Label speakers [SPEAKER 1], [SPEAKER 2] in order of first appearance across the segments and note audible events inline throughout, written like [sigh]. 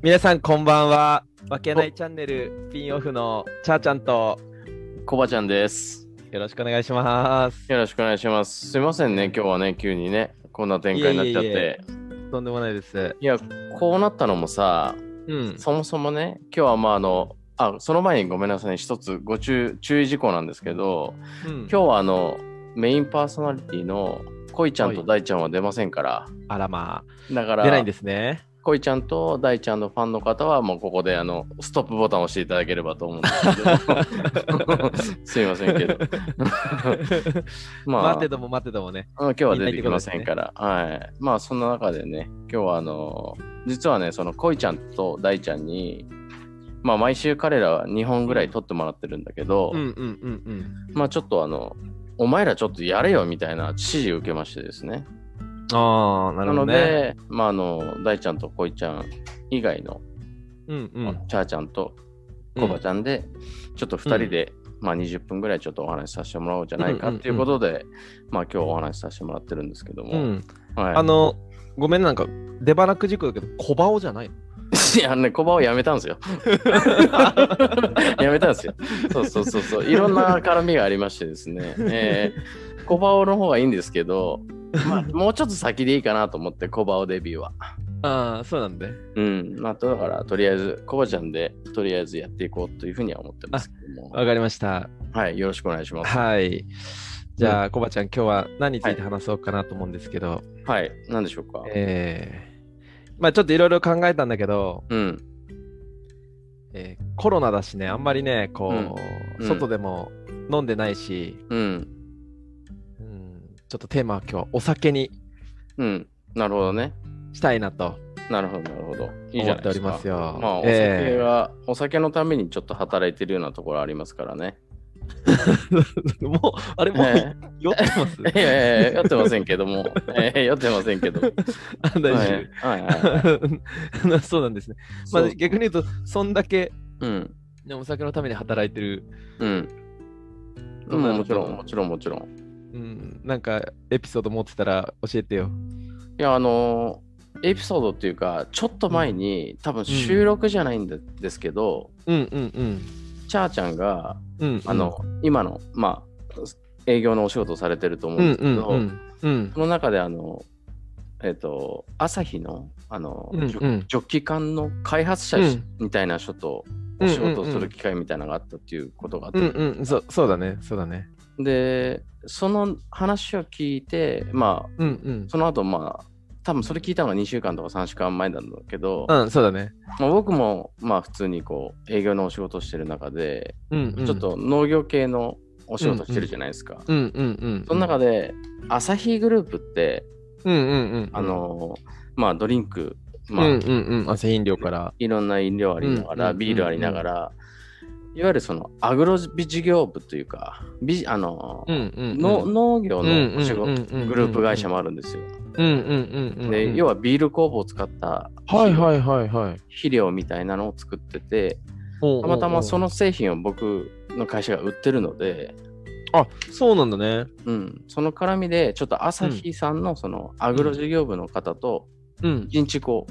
[SPEAKER 1] 皆さんこんばんは。わけないチャンネルスピンオフのチャーちゃんと
[SPEAKER 2] コバちゃんです。
[SPEAKER 1] よろしくお願いします。
[SPEAKER 2] よろしくお願いします。すいませんね、今日はね、急にね、こんな展開になっちゃって。い
[SPEAKER 1] いえいえとんでもないです。
[SPEAKER 2] や、こうなったのもさ、
[SPEAKER 1] うん。
[SPEAKER 2] そもそもね、今日はまああの、あ、その前にごめんなさいね、一つご注注意事項なんですけど、
[SPEAKER 1] うん、
[SPEAKER 2] 今日はあの、メインパーソナリティの恋ちゃんと大ちゃんは出ませんから、
[SPEAKER 1] あらまあ、
[SPEAKER 2] だから、
[SPEAKER 1] 出ないんですね。
[SPEAKER 2] 恋ちゃんと大ちゃんのファンの方はもうここであのストップボタンを押していただければと思うんですけどすいませんけど [laughs] まあ
[SPEAKER 1] 待ってとも待ってともね。
[SPEAKER 2] うん今日は出てきませんから、はい。まあそんな中でね、今日はあの実はね、その恋ちゃんと大ちゃんに、まあ毎週彼らは2本ぐらい撮ってもらってるんだけど。まあちょっとあの、お前らちょっとやれよみたいな指示を受けましてですね。
[SPEAKER 1] ああ、なる
[SPEAKER 2] なの
[SPEAKER 1] ほどね。
[SPEAKER 2] で、まああの、大ちゃんと恋ちゃん以外の、
[SPEAKER 1] うんうん。
[SPEAKER 2] チャーちゃんとコバちゃんで、ちょっと2人で、まあ20分ぐらいちょっとお話しさせてもらおうじゃないかっていうことで、まあ今日お話しさせてもらってるんですけども、
[SPEAKER 1] うん。
[SPEAKER 2] はい、
[SPEAKER 1] あの、ごめんなんか、出花くじくだけど、小バオじゃないの？
[SPEAKER 2] いや、ね、コバをやめたんですよ。[laughs] やめたんですよ。そうそうそうそう。いろんな絡みがありましてですね。えー、コバオの方がいいんですけど、[laughs] まあ、もうちょっと先でいいかなと思って、コバオデビューは。
[SPEAKER 1] ああ、そうなんで。
[SPEAKER 2] うん。まあ、だから、とりあえず、コバちゃんで、とりあえずやっていこうというふうには思ってますけども。
[SPEAKER 1] わかりました。
[SPEAKER 2] はい、よろしくお願いします。
[SPEAKER 1] はい。じゃあ、コバちゃん、今日は何について話そうかなと思うんですけど、
[SPEAKER 2] はい、何でしょうか？
[SPEAKER 1] えー、まあちょっといろいろ考えたんだけど、
[SPEAKER 2] うん。
[SPEAKER 1] えーコロナだしね、あんまりね、こう、
[SPEAKER 2] うん
[SPEAKER 1] 外でも飲んでないし、
[SPEAKER 2] うん。
[SPEAKER 1] うん、ちょっとテーマは今日、お酒に
[SPEAKER 2] うん。なるほどね。
[SPEAKER 1] したいなと
[SPEAKER 2] なるほど、なるほど。いいじゃないですか。
[SPEAKER 1] 思っておりますよ。
[SPEAKER 2] まあ、お酒
[SPEAKER 1] え
[SPEAKER 2] は、お酒のためにちょっと働いてるようなところありますからね。
[SPEAKER 1] ー [laughs] もう、あれもう、
[SPEAKER 2] え
[SPEAKER 1] 酔ってます？[laughs]
[SPEAKER 2] いやいや酔ってませんけども。えー酔ってませんけど。
[SPEAKER 1] あ [laughs] 大丈夫。
[SPEAKER 2] はいはいはいは
[SPEAKER 1] そうなんですね。まあ、逆に言うと、そんだけ、
[SPEAKER 2] うん。
[SPEAKER 1] ね、お酒のために働いてる、
[SPEAKER 2] うん。
[SPEAKER 1] となると
[SPEAKER 2] もちろん、もちろん、もちろん。
[SPEAKER 1] うん、なんかエピソード持ってたら教えてよ。
[SPEAKER 2] いや、あのーエピソードっていうか、ちょっと前に、多分収録じゃないんでですけど、
[SPEAKER 1] うんうんうん。
[SPEAKER 2] チャーちゃんが、
[SPEAKER 1] うんうん、
[SPEAKER 2] あの、今の、まあ、営業のお仕事をされてると思う
[SPEAKER 1] うんん
[SPEAKER 2] ですけど、
[SPEAKER 1] うんうんうん
[SPEAKER 2] その中で、あの、えっ、と、朝日の、あの、
[SPEAKER 1] うんうん。
[SPEAKER 2] ジョッキ缶の開発者
[SPEAKER 1] うん。
[SPEAKER 2] みたいな人とお仕事をする機会みたいなのがあったっていうことがあって、
[SPEAKER 1] うんうん。そうそうだねそうだね。
[SPEAKER 2] で、その話を聞いて、まあ、
[SPEAKER 1] うんうん
[SPEAKER 2] その後、まあ、多分それ聞いたのが2週間とか3週間前なんだけど、
[SPEAKER 1] うんそうだね。
[SPEAKER 2] まあ、僕もまあ普通にこう営業のお仕事をしてる中で、
[SPEAKER 1] うんうん、
[SPEAKER 2] ちょっと農業系のお仕事してるじゃないですか。
[SPEAKER 1] うんうんうん。
[SPEAKER 2] その中で、アサヒグループって、
[SPEAKER 1] うんうんうん。
[SPEAKER 2] あのまあドリンク、まあ、
[SPEAKER 1] うんうんうん。朝飲料から。
[SPEAKER 2] いろんな飲料ありながら、ビールありながら、いわゆるそのアグロ事業部というか、ビあの、
[SPEAKER 1] うんうんうん。
[SPEAKER 2] の農業のお仕事、グループ会社もあるんですよ。で、要はビール酵母を使った
[SPEAKER 1] はいはいはいはい。
[SPEAKER 2] 肥料みたいなのを作ってて、
[SPEAKER 1] た
[SPEAKER 2] たまたまそ
[SPEAKER 1] の。
[SPEAKER 2] の製品を僕の会社が売ってるので、
[SPEAKER 1] あそうなんだね。
[SPEAKER 2] うん、その絡みで、ちょっと朝日さんのそのアグロ事業部の方と、
[SPEAKER 1] うん。
[SPEAKER 2] 一日こ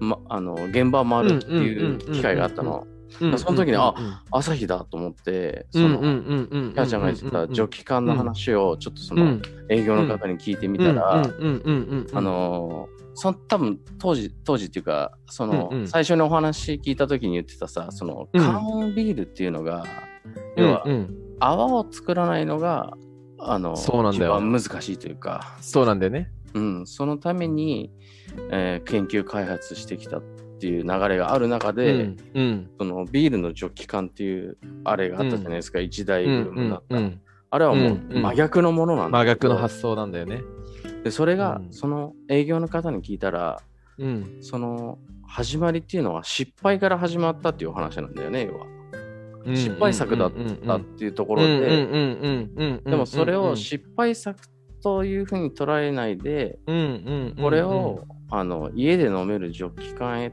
[SPEAKER 2] う、ま、あの現場回るっていう機会があったの。その時にあ朝日だと思って、その、
[SPEAKER 1] うんうんうんうん。
[SPEAKER 2] キャーちゃんが言ってたジョッキ缶の話をちょっとその
[SPEAKER 1] うん。
[SPEAKER 2] 営業の方に聞いてみたら、
[SPEAKER 1] うんうんうんうんうん。
[SPEAKER 2] あのーそ多分当時当時っていうかその、
[SPEAKER 1] うんうん。
[SPEAKER 2] 最初にお話聞いた時に言ってたさその
[SPEAKER 1] うん。
[SPEAKER 2] 缶ビールっていうのが、
[SPEAKER 1] うん、
[SPEAKER 2] 要は
[SPEAKER 1] うん。
[SPEAKER 2] 泡を作らないのがあの
[SPEAKER 1] そうなんだよ。
[SPEAKER 2] 一番難しいというか、
[SPEAKER 1] そうなんだよね。
[SPEAKER 2] うん、そのために、えー研究開発してきたっていう流れがある中で、
[SPEAKER 1] うんうん。
[SPEAKER 2] そのビールのジョッキ缶っていうあれがあったじゃないですか、一大
[SPEAKER 1] うん
[SPEAKER 2] ブームになった、
[SPEAKER 1] うん。
[SPEAKER 2] あれはもう
[SPEAKER 1] うんうん。
[SPEAKER 2] 真逆のものなんだ。
[SPEAKER 1] 真逆の発想なんだよね。
[SPEAKER 2] でそれが、
[SPEAKER 1] うん。
[SPEAKER 2] その営業の方に聞いたら
[SPEAKER 1] うん。
[SPEAKER 2] その始まりっていうのは失敗から始まったっていうお話なんだよね要は。失敗作だったっていうところで。で
[SPEAKER 1] で
[SPEAKER 2] もそれを失敗作というふうに捉えないでこれをあの家で飲めるジョッキ缶へ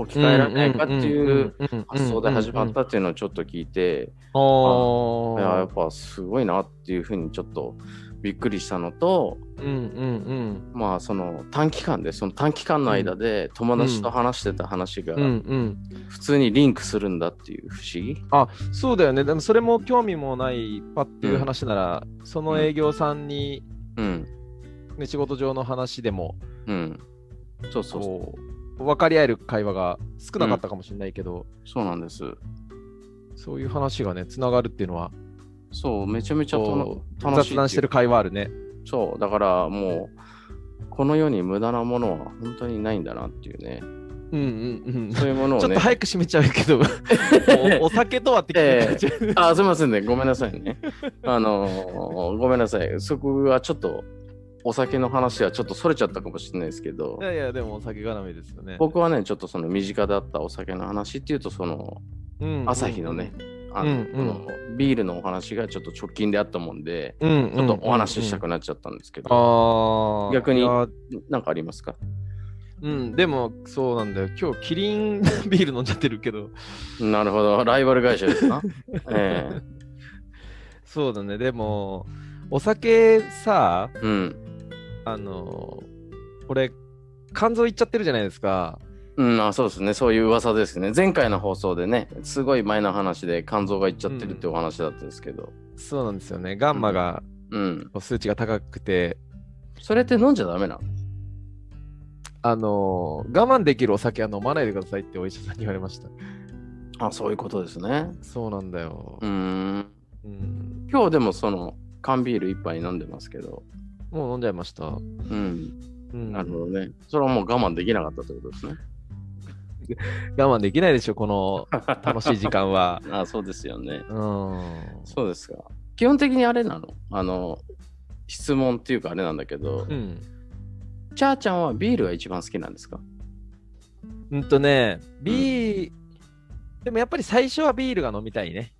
[SPEAKER 2] 置き換えられないかっていう発想で始まったっていうのをちょっと聞いて
[SPEAKER 1] お
[SPEAKER 2] いややっ
[SPEAKER 1] ー。
[SPEAKER 2] ぱすごいなっていうふうにちょっとびっくりしたのと、
[SPEAKER 1] うんうん
[SPEAKER 2] まあその短期間でその短期間の間で友達と話してた話が
[SPEAKER 1] うん。うんうん。
[SPEAKER 2] 普通にリンクするんんだっていう不思議。
[SPEAKER 1] そうだよね。でもそれも興味もないパっていう話なら、その営業さんに、
[SPEAKER 2] うん。
[SPEAKER 1] ね、仕事上の話でも、
[SPEAKER 2] うん。そうそうそう。
[SPEAKER 1] 分かり合える会話が少なかったかもしれないけど、
[SPEAKER 2] そうなんです。
[SPEAKER 1] そういう話がね、つながるっていうのは、
[SPEAKER 2] そう、めちゃめちゃ楽しい
[SPEAKER 1] 雑談してる会話あるね。
[SPEAKER 2] そう、だからもう、この世に無駄なものは本当にないんだなっていうね。
[SPEAKER 1] うんうんうん。
[SPEAKER 2] そういうものをね。
[SPEAKER 1] ちょっと早く閉めちゃうけど、お [laughs] お酒とはって聞いてなっちゃう
[SPEAKER 2] あ、すみませんね。ごめんなさいね。あのーごめんなさい。そこはちょっと、お酒の話はちょっとそれちゃったかもしれないですけど
[SPEAKER 1] い、やいや、でもお酒絡みですよね。
[SPEAKER 2] 僕はね、ちょっとその身近だったお酒の話っていうと、その、
[SPEAKER 1] うん
[SPEAKER 2] 朝日のね、あの、
[SPEAKER 1] うんうん
[SPEAKER 2] このビールのお話がちょっと直近であったもんで、
[SPEAKER 1] うんうん、
[SPEAKER 2] ちょっとお話ししたくなっちゃったんですけど。逆に
[SPEAKER 1] いや
[SPEAKER 2] なんかありますか？
[SPEAKER 1] うん、でもそうなんだよ。今日、キリンビール飲んじゃってるけど、
[SPEAKER 2] なるほど、ライバル会社ですな。[laughs] ええ
[SPEAKER 1] そうだね。でも、お酒さ、
[SPEAKER 2] うん。
[SPEAKER 1] あの、俺、肝臓いっちゃってるじゃないですか。
[SPEAKER 2] うん、あそうですね、そういう噂ですね。前回の放送でね、すごい前の話で肝臓がいっちゃってるってお話だったんですけど、
[SPEAKER 1] そうなんですよね。ガンマが、
[SPEAKER 2] うん。
[SPEAKER 1] 数値が高くて、
[SPEAKER 2] それって飲んじゃダメなの？
[SPEAKER 1] あの、我慢できるお酒は飲まないでくださいってお医者さんに言われました。
[SPEAKER 2] あ、そういうことですね。
[SPEAKER 1] そうなんだよ
[SPEAKER 2] う。ーん。
[SPEAKER 1] うん、
[SPEAKER 2] 今日でもその缶ビール一杯飲んでますけど、
[SPEAKER 1] もう飲んじゃいました。
[SPEAKER 2] うん。
[SPEAKER 1] うん、
[SPEAKER 2] なるほどね。それはもう我慢できなかったってことですね。[laughs]
[SPEAKER 1] 我慢できないでしょ、この楽しい時間は。[laughs]
[SPEAKER 2] あ、そうですよね。
[SPEAKER 1] うん。
[SPEAKER 2] そうですか。基本的にあれなの？あの、質問っていうかあれなんだけど、
[SPEAKER 1] うん。
[SPEAKER 2] チャーちゃんはビールが一番好きなんですか？
[SPEAKER 1] うんとね、ビー、でもやっぱり最初はビールが飲みたいね。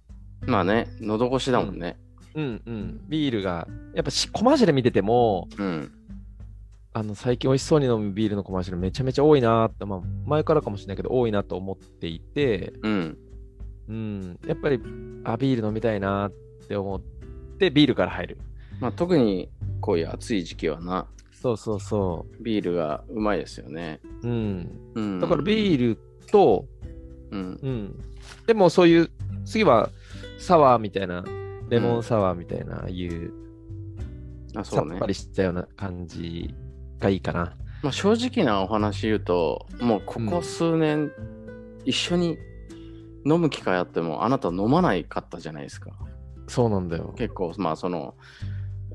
[SPEAKER 2] まあね、喉越しだもんね。
[SPEAKER 1] うんうん。ビールが、やっぱしコマーシャル見てても、
[SPEAKER 2] うん。
[SPEAKER 1] あの最近美味しそうに飲むビールのコマーシャルめちゃめちゃ多いなって、まあ前からかもしれないけど多いなと思っていて、
[SPEAKER 2] うん。
[SPEAKER 1] うん、やっぱり、あ、ビール飲みたいなって思ってビールから入る。
[SPEAKER 2] まあ特にこういう暑い時期はな、
[SPEAKER 1] そうそうそ
[SPEAKER 2] ビールがうまいですよね。
[SPEAKER 1] う。うん。
[SPEAKER 2] うん。
[SPEAKER 1] だからビールと、
[SPEAKER 2] うん。
[SPEAKER 1] うん。でもそういう、次はサワーみたいな、レモンサワーみたいな、ああいう
[SPEAKER 2] あ、そうね
[SPEAKER 1] さっぱ。りしたような感じがいいかな。
[SPEAKER 2] まあ正直なお話言うと、もうここ数年、一緒に飲む機会あっても、あなた飲まないかったじゃないですか。
[SPEAKER 1] そうなんだよ。
[SPEAKER 2] 結構、まあその、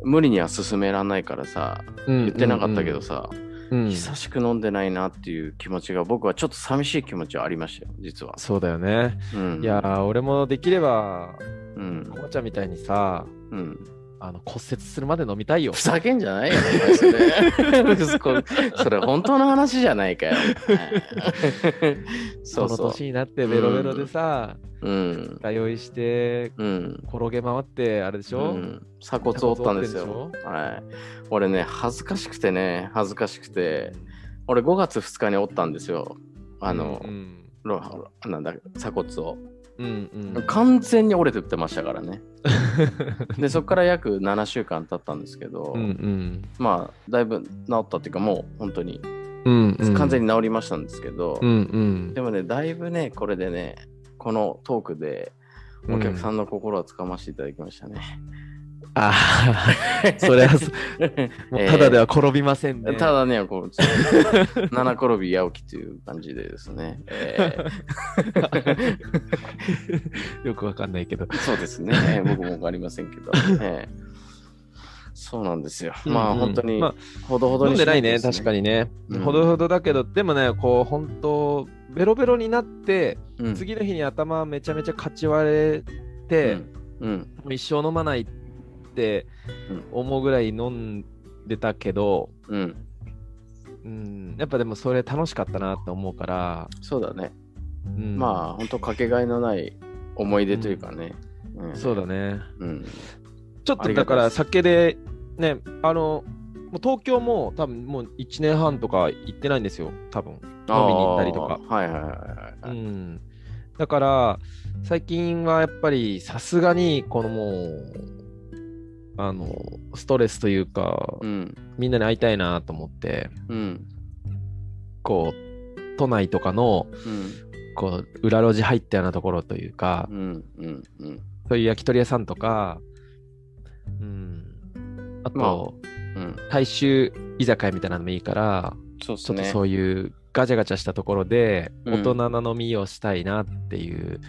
[SPEAKER 2] 無理には進めらんないからさ、言
[SPEAKER 1] 言
[SPEAKER 2] ってなかったけど、さ、
[SPEAKER 1] うん
[SPEAKER 2] 久しく飲んでないなっていう気持ちが僕はちょっと寂しい気持ちはありましたよ実は、
[SPEAKER 1] そうだよね。
[SPEAKER 2] うん、
[SPEAKER 1] いやー、俺もできれば、
[SPEAKER 2] うん。
[SPEAKER 1] こまちゃんみたいにさ、
[SPEAKER 2] うん、
[SPEAKER 1] あの骨折するまで飲みたいよ。
[SPEAKER 2] ふ。ざけんじゃないよそれ。そ [laughs] それ本当の話じゃないかよ [laughs] そ
[SPEAKER 1] そう。の年になってベロベロでさ、
[SPEAKER 2] うん。
[SPEAKER 1] 通いして、
[SPEAKER 2] うん。
[SPEAKER 1] 転げ回って、あれでし
[SPEAKER 2] う
[SPEAKER 1] ょ、
[SPEAKER 2] ん。鎖骨折ったんですよ。俺ね恥ずかしくてね恥ずかしくて。俺5月2日に折ったんですよ。あの、
[SPEAKER 1] うん。
[SPEAKER 2] ろなんだ鎖骨を
[SPEAKER 1] うんうん。
[SPEAKER 2] 完全に折れてってましたからね。[laughs] でそこから約7週間経ったんですけど、
[SPEAKER 1] うんうん。
[SPEAKER 2] まあだいぶ治ったっていうかもう本当に
[SPEAKER 1] うんうん。
[SPEAKER 2] 完全に治りましたんですけど、
[SPEAKER 1] うんうん。
[SPEAKER 2] でもねだいぶねこれでねこのトークでお客さんの心をつかませていただきましたね。
[SPEAKER 1] ああ、それはそ、も [laughs] うただでは転びませんね。
[SPEAKER 2] ただね、こう、七転び八起きという感じでですね。え
[SPEAKER 1] よくわかんないけど。
[SPEAKER 2] ーそうですね。えー僕もわかりませんけど。えーそうなんですよ。まあ、
[SPEAKER 1] うんうん
[SPEAKER 2] 本当に
[SPEAKER 1] まあ、
[SPEAKER 2] ほどほどに
[SPEAKER 1] 飲んでないね、確かにね。
[SPEAKER 2] うん
[SPEAKER 1] ほどほどだけど、でもね、こう、本当ベロベロになって、
[SPEAKER 2] うん
[SPEAKER 1] 次の日に頭めちゃめちゃかち割れて、
[SPEAKER 2] うん。
[SPEAKER 1] もう一生飲まないって思うぐらい飲んでたけど、
[SPEAKER 2] うん。
[SPEAKER 1] うん、やっぱでもそれ楽しかったなって思うから、
[SPEAKER 2] そうだね。
[SPEAKER 1] うん、
[SPEAKER 2] まあ、本当かけがえのない思い出というかね。ん
[SPEAKER 1] そうだね。
[SPEAKER 2] うん。
[SPEAKER 1] ちょっとだから酒で、ね、あの、もう東京も多分もう1年半とか行ってないんですよ、多分。飲みに行ったりとか。
[SPEAKER 2] はいはいはいはい。
[SPEAKER 1] うん。だから、最近はやっぱりさすがに、このもう、あの、ストレスというか、
[SPEAKER 2] うん。
[SPEAKER 1] みんなに会いたいなと思って、
[SPEAKER 2] うん。
[SPEAKER 1] こう、都内とかの、
[SPEAKER 2] うん。
[SPEAKER 1] こう、裏路地入ったようなところというか
[SPEAKER 2] う、ん。うん。うん。
[SPEAKER 1] そういう焼き鳥屋さんとか、うん、あと、
[SPEAKER 2] まあうん。
[SPEAKER 1] 大衆居酒屋みたいなのもいいから、
[SPEAKER 2] そうね。
[SPEAKER 1] ちょっとそういうガチャガチャしたところで、
[SPEAKER 2] うん
[SPEAKER 1] 大人な飲みをしたいなっていう、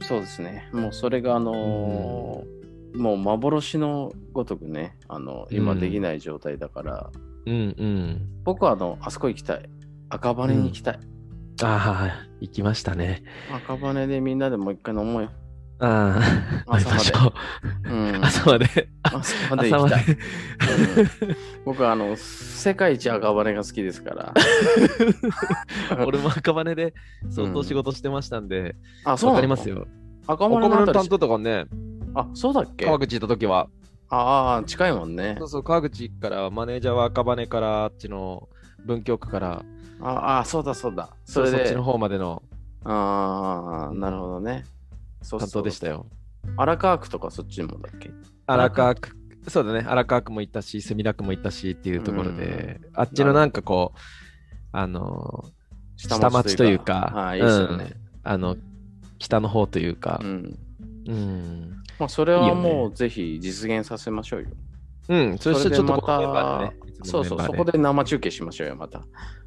[SPEAKER 2] そうですね。もうそれが、あのーもう幻のごとくね、あの、今
[SPEAKER 1] うん
[SPEAKER 2] できない状態だから、
[SPEAKER 1] うんうん。
[SPEAKER 2] 僕はあの、あそこ行きたい。赤羽に行きたい。
[SPEAKER 1] ああ、行きましたね。
[SPEAKER 2] 赤羽でみんなでもう一回飲もうよ。
[SPEAKER 1] ああ、
[SPEAKER 2] 朝まで。
[SPEAKER 1] 朝まで。
[SPEAKER 2] 朝まで行きたい。僕はあの、世界一赤羽が好きですから。[laughs]
[SPEAKER 1] 俺も赤羽で相当仕事してましたんで、
[SPEAKER 2] あ、そう
[SPEAKER 1] わかりますよ。
[SPEAKER 2] 赤羽の
[SPEAKER 1] 担当とかね、
[SPEAKER 2] あ、そうだっけ？
[SPEAKER 1] 川口行った時は、
[SPEAKER 2] ああ、近いもんね。
[SPEAKER 1] そう。そう、川口から、マネージャーは赤羽から、あっちの文京区から、
[SPEAKER 2] ああ、そうだそうだ。それで
[SPEAKER 1] そっちの、方までの。
[SPEAKER 2] ああ、なるほどね。そう
[SPEAKER 1] 担当でしたよ。
[SPEAKER 2] 荒川区とかそっちもだっけ？
[SPEAKER 1] 荒川区、そうだね、荒川区も行ったし、墨田区も行ったしっていうところで、あっちのなんかこう、あのー、下町というか、
[SPEAKER 2] はい、いいですよね。
[SPEAKER 1] うん。あの、北の方というか。
[SPEAKER 2] う、ん。
[SPEAKER 1] うん。
[SPEAKER 2] まあ、それは
[SPEAKER 1] いいよ
[SPEAKER 2] もう
[SPEAKER 1] ね
[SPEAKER 2] ぜひ実現させましょうよ。
[SPEAKER 1] うん、そしてちょっとこのメンバーでね。
[SPEAKER 2] そうそう、そこで生中継しましょうよ、また。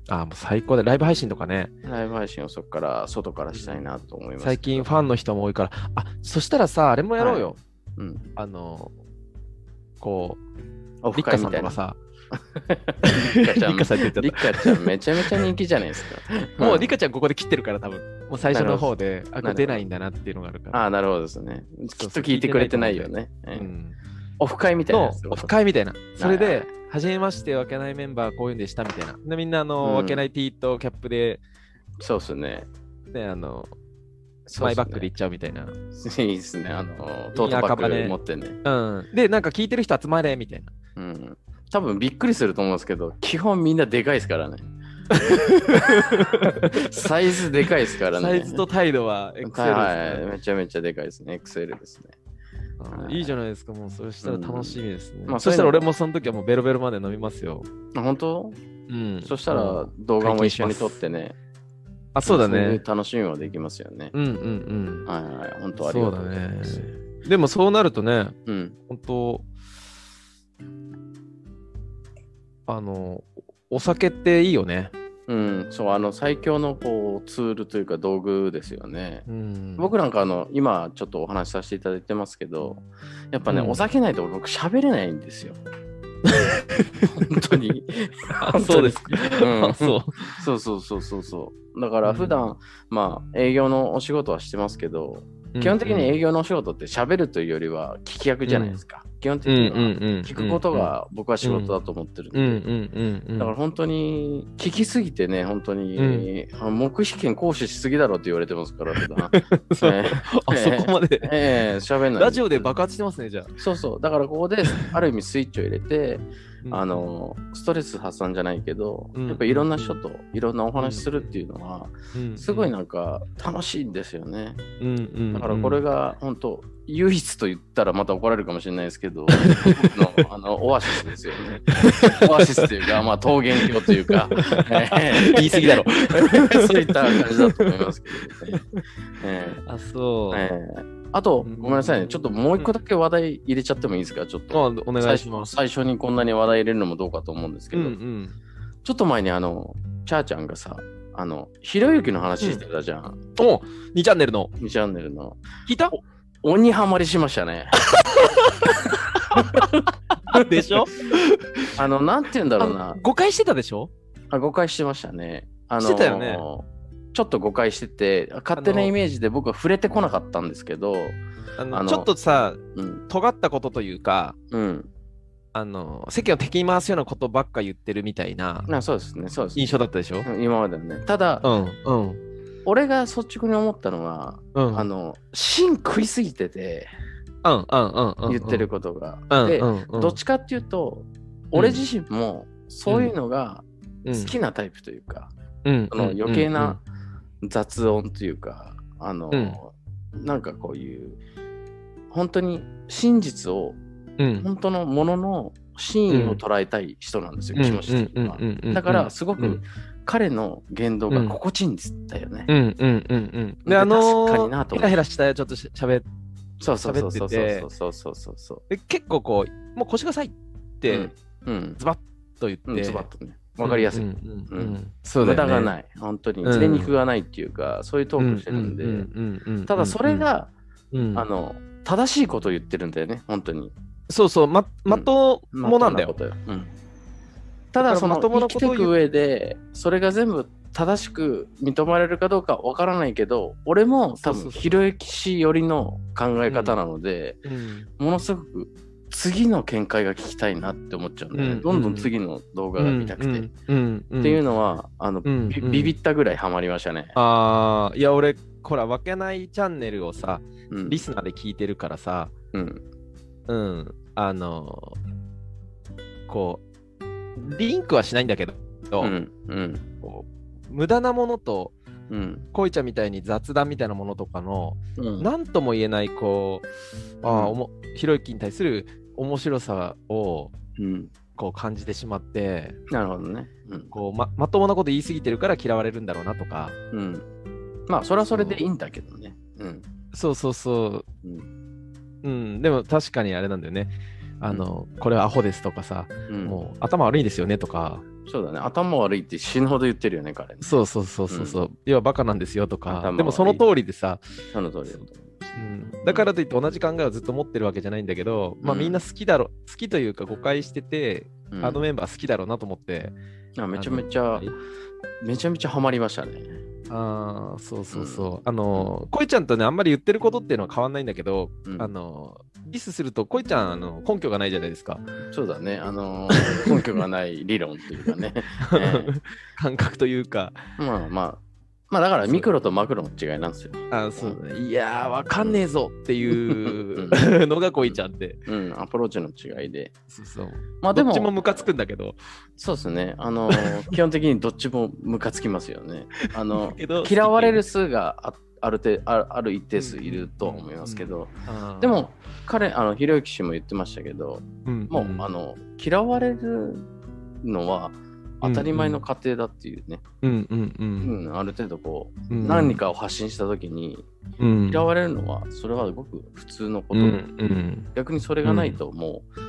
[SPEAKER 1] ああ、もう最高で、ライブ配信とかね、
[SPEAKER 2] ライブ配信をそこから、外からしたいなと思います。
[SPEAKER 1] 最近ファンの人も多いから、あそしたらさ、あれもやろうよ。
[SPEAKER 2] うん。
[SPEAKER 1] あの、こ
[SPEAKER 2] オ
[SPEAKER 1] う、リッカ
[SPEAKER 2] フ会みたいな。
[SPEAKER 1] さ、
[SPEAKER 2] リッカちゃん
[SPEAKER 1] リッカちゃ
[SPEAKER 2] リッ
[SPEAKER 1] っ
[SPEAKER 2] カちゃんめちゃめちゃ人気じゃないですか。
[SPEAKER 1] た。[laughs] もうリ
[SPEAKER 2] カ
[SPEAKER 1] カちゃんここで切ってるから多分、もう最初の方で、あ、出ないんだなっていうのがあるから。
[SPEAKER 2] ああ、なるほどですね。きっと聞いてくれてないよね。オフ会みたいな
[SPEAKER 1] オフ会みたいな。それで、はじめまして、分けないメンバーこういうんでしたみたいな。で、みんな、あ
[SPEAKER 2] うん
[SPEAKER 1] の、分けない T とキャップで、
[SPEAKER 2] そうっすね。
[SPEAKER 1] ね、あの、マイバッグで行っちゃうみたいな。
[SPEAKER 2] いいですね。あの、トートバッグ持ってね。
[SPEAKER 1] うん。で、なんか聞いてる人集まれみたいな。
[SPEAKER 2] うん。多分びっくりすると思うんですけど、基本みんなでかいですからね。サイズでかいですからね。
[SPEAKER 1] サイズと態度は XL ですね
[SPEAKER 2] はい、めちゃめちゃでかいですね。XL ですね。はい
[SPEAKER 1] あいいじゃないですか、もうそしたら楽しみですね。
[SPEAKER 2] まあ
[SPEAKER 1] そしたら俺もその時はもうベロベロまで飲みますよ。
[SPEAKER 2] あ本当？
[SPEAKER 1] うん。
[SPEAKER 2] そしたら
[SPEAKER 1] うん
[SPEAKER 2] 動画も一緒に撮ってね。
[SPEAKER 1] あ、そうだ
[SPEAKER 2] い
[SPEAKER 1] ね。
[SPEAKER 2] 楽しみもできますよね。
[SPEAKER 1] うんうん
[SPEAKER 2] はいはい、本
[SPEAKER 1] うん。
[SPEAKER 2] 当ありがとう
[SPEAKER 1] そうだ
[SPEAKER 2] ございます。
[SPEAKER 1] ね。でもそうなるとね、
[SPEAKER 2] うん。
[SPEAKER 1] 本当あの、お酒っていいよね。
[SPEAKER 2] うん、そう、あの、最強のこうツールというか道具ですよね。
[SPEAKER 1] うん。
[SPEAKER 2] 僕なんかあの、今ちょっとお話しさせていただいてますけど、やっぱね、
[SPEAKER 1] うん
[SPEAKER 2] お酒ないと僕喋れないんですよ。[laughs] 本当に。
[SPEAKER 1] あそうですか。
[SPEAKER 2] うん
[SPEAKER 1] あそう。
[SPEAKER 2] そうそうそうそうそう。だから普段、まあ営業のお仕事はしてますけど、基本的に営業のお仕事って喋るというよりは聞き役じゃないですか。基本的には聞くことが僕は仕事だと思ってるんで。
[SPEAKER 1] うんうんうんうん。
[SPEAKER 2] だから本当に聞きすぎてね、本当に、
[SPEAKER 1] う
[SPEAKER 2] あ黙秘権行使しすぎだろって言われてますから、
[SPEAKER 1] あそこまで。
[SPEAKER 2] ええ喋んない。
[SPEAKER 1] ラジオで爆発してますね、じゃあ。
[SPEAKER 2] そうそう。だからここで、ある意味スイッチを入れて、
[SPEAKER 1] うん
[SPEAKER 2] あ、の、ストレス発散じゃないけど、
[SPEAKER 1] うん
[SPEAKER 2] やっぱいろんな人といろんなお話しするっていうのは、
[SPEAKER 1] うん
[SPEAKER 2] すごいなんか楽しいんですよね。だからこれが本当、唯一と言ったらまた怒られるかもしれないですけど、[laughs] 僕のあのオアシスですよね。[laughs] オアシスというか、まあ桃源郷というか、[laughs] ええ
[SPEAKER 1] 言い過ぎだろ。
[SPEAKER 2] そういった感じだと思いますけどね。え
[SPEAKER 1] あ、そう。
[SPEAKER 2] あと、
[SPEAKER 1] うん
[SPEAKER 2] ごめんなさいね。ちょっともう一個だけ話題入れちゃってもいいですか？ちょっと。
[SPEAKER 1] あお願いします。
[SPEAKER 2] 最初にこんなに話題入れるのもどうかと思うんですけど、
[SPEAKER 1] うんうん。
[SPEAKER 2] ちょっと前にあの、チャーちゃんがさ、あの、ひろゆきの話してたじゃん。
[SPEAKER 1] お2チャンネルの。
[SPEAKER 2] 2チャンネルの。
[SPEAKER 1] 聞いた？
[SPEAKER 2] 鬼ハマりしましたね。[laughs]
[SPEAKER 1] でしょ？
[SPEAKER 2] あの、なんて言うんだろうな。
[SPEAKER 1] 誤解してたでしょ？
[SPEAKER 2] あ誤解してましたね。あの
[SPEAKER 1] してたよね
[SPEAKER 2] ちょっと誤解してて、勝手なイメージで僕は触れてこなかったんですけど、
[SPEAKER 1] ちょっとさ、
[SPEAKER 2] うん、
[SPEAKER 1] 尖ったことというか、
[SPEAKER 2] うん。
[SPEAKER 1] あの世間を敵に回すようなことばっか言ってるみたいな
[SPEAKER 2] あそうですね、そうですね。
[SPEAKER 1] 印象だったでしょ？
[SPEAKER 2] うん今までのね。ただ、
[SPEAKER 1] うんうん。
[SPEAKER 2] 俺が率直に思ったのは、
[SPEAKER 1] うん。
[SPEAKER 2] あの、芯食いすぎてて、
[SPEAKER 1] うんうんうんうん
[SPEAKER 2] 言ってることが。どっちかっていうと、俺自身もそういうのが好きなタイプというか、
[SPEAKER 1] うん
[SPEAKER 2] その余計な雑音というか、あの、なんかこういう本当に真実を、本当のものの真意を捉えたい人なんですよ、気持ち的には。だからすごく、彼の言動が心地いいんだよね。
[SPEAKER 1] うん。うん。うん。うん。で、あの。ヘラヘラしたちょっとしゃべ
[SPEAKER 2] そうそうそうそうそうそうそうそう
[SPEAKER 1] で結構こう、もう腰がさいって、うん、ズバッと言って。
[SPEAKER 2] ズバッとね。わかりやすい。そう無駄がない。本当に。ずれ肉がないっていうか、そういうトークしてるんで。ただそれが、あの、正しいことを言ってるんだよね、本当に。
[SPEAKER 1] そうそう、ま、まともなんだよ。
[SPEAKER 2] ただ、その、生きていく上で、それが全部正しく認められるかどうかわからないけど、俺も多分、ひろゆき氏寄りの考え方なので、ものすごく次の見解が聞きたいなって思っちゃうんで、うん、どんどん次の動画が見たくて。っていうのは、あの、ビビったぐらいハマりましたね。
[SPEAKER 1] ああ、いや、俺、ほら、分けないチャンネルをさ、リスナーで聞いてるからさ、うん、うん、あの、こう、リンクはしないんだけど、うん。うん、無駄なものと、うん、恋ちゃんみたいに雑談みたいなものとかの、何、うん、とも言えないこう、ああ、おもひろゆきに対する面白さを、こう感じてしまって、
[SPEAKER 2] なるほどね、
[SPEAKER 1] うん、こうままともなこと言い過ぎてるから嫌われるんだろうなとか、
[SPEAKER 2] うん、まあそれはそれでいいんだけどね、うん、
[SPEAKER 1] そうそうそう、うん、うん、でも確かにあれなんだよねあの、これはアホですとかさ、もう頭悪いですよねとか。
[SPEAKER 2] そうだね。頭悪いって死ぬほど言ってるよね彼ね。
[SPEAKER 1] そうそうそうそうそう、要はバカなんですよとか。でもその通りでさ。
[SPEAKER 2] その通りだ
[SPEAKER 1] う。ん、だからといって同じ考えをずっと持ってるわけじゃないんだけど、まあみんな好きだろ好きというか誤解してて、うん、あのメンバー好きだろうなと思って。
[SPEAKER 2] あめちゃめちゃめちゃめちゃハマりましたね
[SPEAKER 1] ああそうそうそう、うん、あのこいちゃんとねあんまり言ってることっていうのは変わんないんだけど、うん、あのリスするとこいちゃんあの根拠がないじゃないですか。
[SPEAKER 2] そうだね。あの [laughs] 根拠がない理論っていうかね、[laughs] え
[SPEAKER 1] ー、感覚というか。
[SPEAKER 2] まあまあまあだからミクロとマクロの違いなんですよ。
[SPEAKER 1] あそうね。いやー、わかんねえぞっていう [laughs] のがこいちゃんで。
[SPEAKER 2] うん、アプローチの違いで。
[SPEAKER 1] そうそう。まあでも。どっちもムカつくんだけど。
[SPEAKER 2] そうですね。あの、[laughs] 基本的にどっちもムカつきますよね。あの、[laughs] 嫌われる数があある程あある一定数いると思いますけど、でも彼、あのひろゆき氏も言ってましたけど、うん、もう、あの嫌われるのは、当たり前の過程だっていうね、うんうんうん、ある程度こう、うん、何かを発信した時に、うん、嫌われるのはそれはごく普通のこと、うんうん、逆にそれがないともう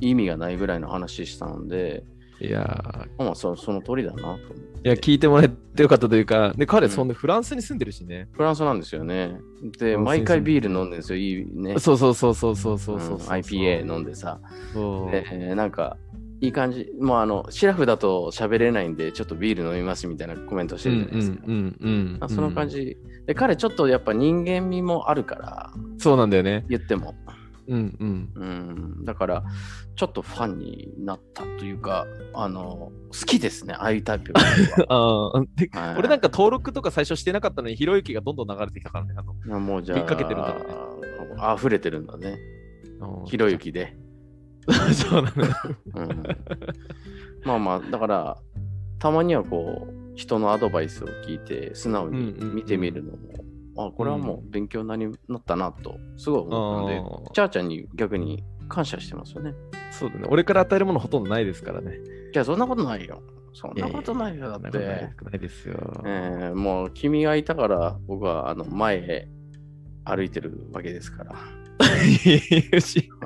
[SPEAKER 2] 意味がないぐらいの話したので、
[SPEAKER 1] いや
[SPEAKER 2] まあそその通りだなと思って。
[SPEAKER 1] いや、聞いてもらえてよかったというか、で彼、そんなフランスに住んでるしね。
[SPEAKER 2] フランスなんですよね。で、毎回ビール飲んでるんですよ、いいね。
[SPEAKER 1] そうそうそうそうそうそうそう、
[SPEAKER 2] IPA 飲んでさ。で、なんか、いい感じ。もうあの、シラフだと喋れないんで、ちょっとビール飲みますみたいなコメントしてるじゃないですか。うんその感じ。で、彼ちょっとやっぱ人間味もあるから。
[SPEAKER 1] そうなんだよね。
[SPEAKER 2] 言っても。
[SPEAKER 1] うんうん。
[SPEAKER 2] うん。だから、ちょっとファンになったというか、あの、好きですね、ああいうタイプ [laughs]
[SPEAKER 1] あ、はい、俺なんか登録とか最初してなかったのに、ひろゆきがどんどん流れてきたからね。あ
[SPEAKER 2] のもうじゃあ、かけてるんだね。溢れてるんだね。ひろゆきで。[laughs]
[SPEAKER 1] そうなの、
[SPEAKER 2] うん、まあまあだからたまにはこう人のアドバイスを聞いて素直に見てみるのも、うんうん、あこれはもう勉強になりなったなとすごい思ったので、チャーちゃんに逆に感謝してますよね。
[SPEAKER 1] そうだね。俺から与えるものほとんどないですからね。
[SPEAKER 2] いやそんなことないよ。そんなことないよだって。
[SPEAKER 1] ないですよ。
[SPEAKER 2] えー、もう君がいたから僕はあの前へ歩いてるわけですから。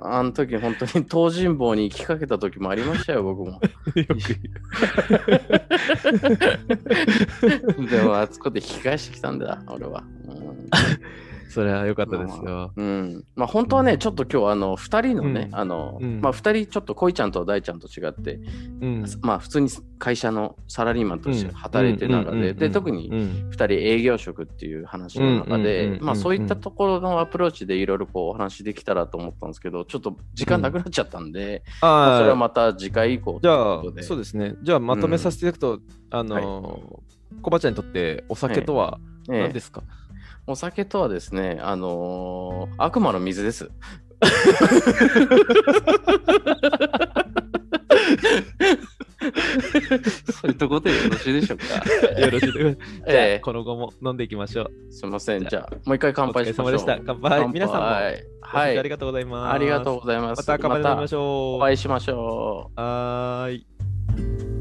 [SPEAKER 2] あの時本当に東尋坊に行きかけた時もありましたよ、[laughs] 僕も。よく [laughs] でもあそこで引き返してきたんだ、俺は。うん
[SPEAKER 1] それは良かったですよ。
[SPEAKER 2] まあ、うん。まあ本当はね、ちょっと今日あの2人のね、うん、あの、うん、まあ2人ちょっと恋ちゃんと大ちゃんと違って、うん、まあ普通に会社のサラリーマンとして働いてる中で、で、特に2人営業職っていう話の中で、まあそういったところのアプローチでいろいろこうお話できたらと思ったんですけど、ちょっと時間なくなっちゃったんで、まあ、それはまた次回以降
[SPEAKER 1] じゃあ、そうですね。じゃあまとめさせていただくと、あの、はい、コバちゃんにとってお酒とは何ですか、
[SPEAKER 2] ええお酒とはですね、あのー、悪魔の水です。それところでよろしいでしょうか。[laughs]
[SPEAKER 1] よろしいで [laughs] この後も飲んでいきましょう。
[SPEAKER 2] すみません。じゃあ、もう一回乾杯しましょう。
[SPEAKER 1] でした。乾杯。皆さんも、はい。ありがとうございます。
[SPEAKER 2] ありがとうございます。
[SPEAKER 1] また乾杯飲みましょ
[SPEAKER 2] う。お会いしましょ
[SPEAKER 1] う。はーい。